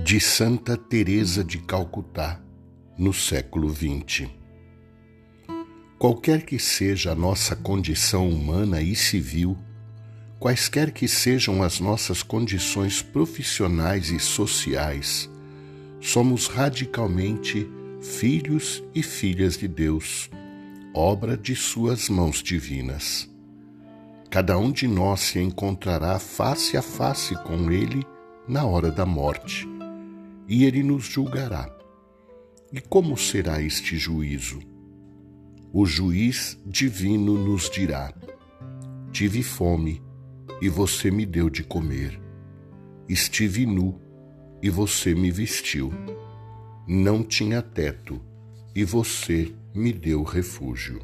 de Santa Teresa de Calcutá, no século XX. Qualquer que seja a nossa condição humana e civil, quaisquer que sejam as nossas condições profissionais e sociais, somos radicalmente filhos e filhas de Deus, obra de Suas mãos divinas. Cada um de nós se encontrará face a face com Ele na hora da morte, e Ele nos julgará. E como será este juízo? O juiz divino nos dirá: Tive fome e você me deu de comer. Estive nu e você me vestiu. Não tinha teto e você me deu refúgio.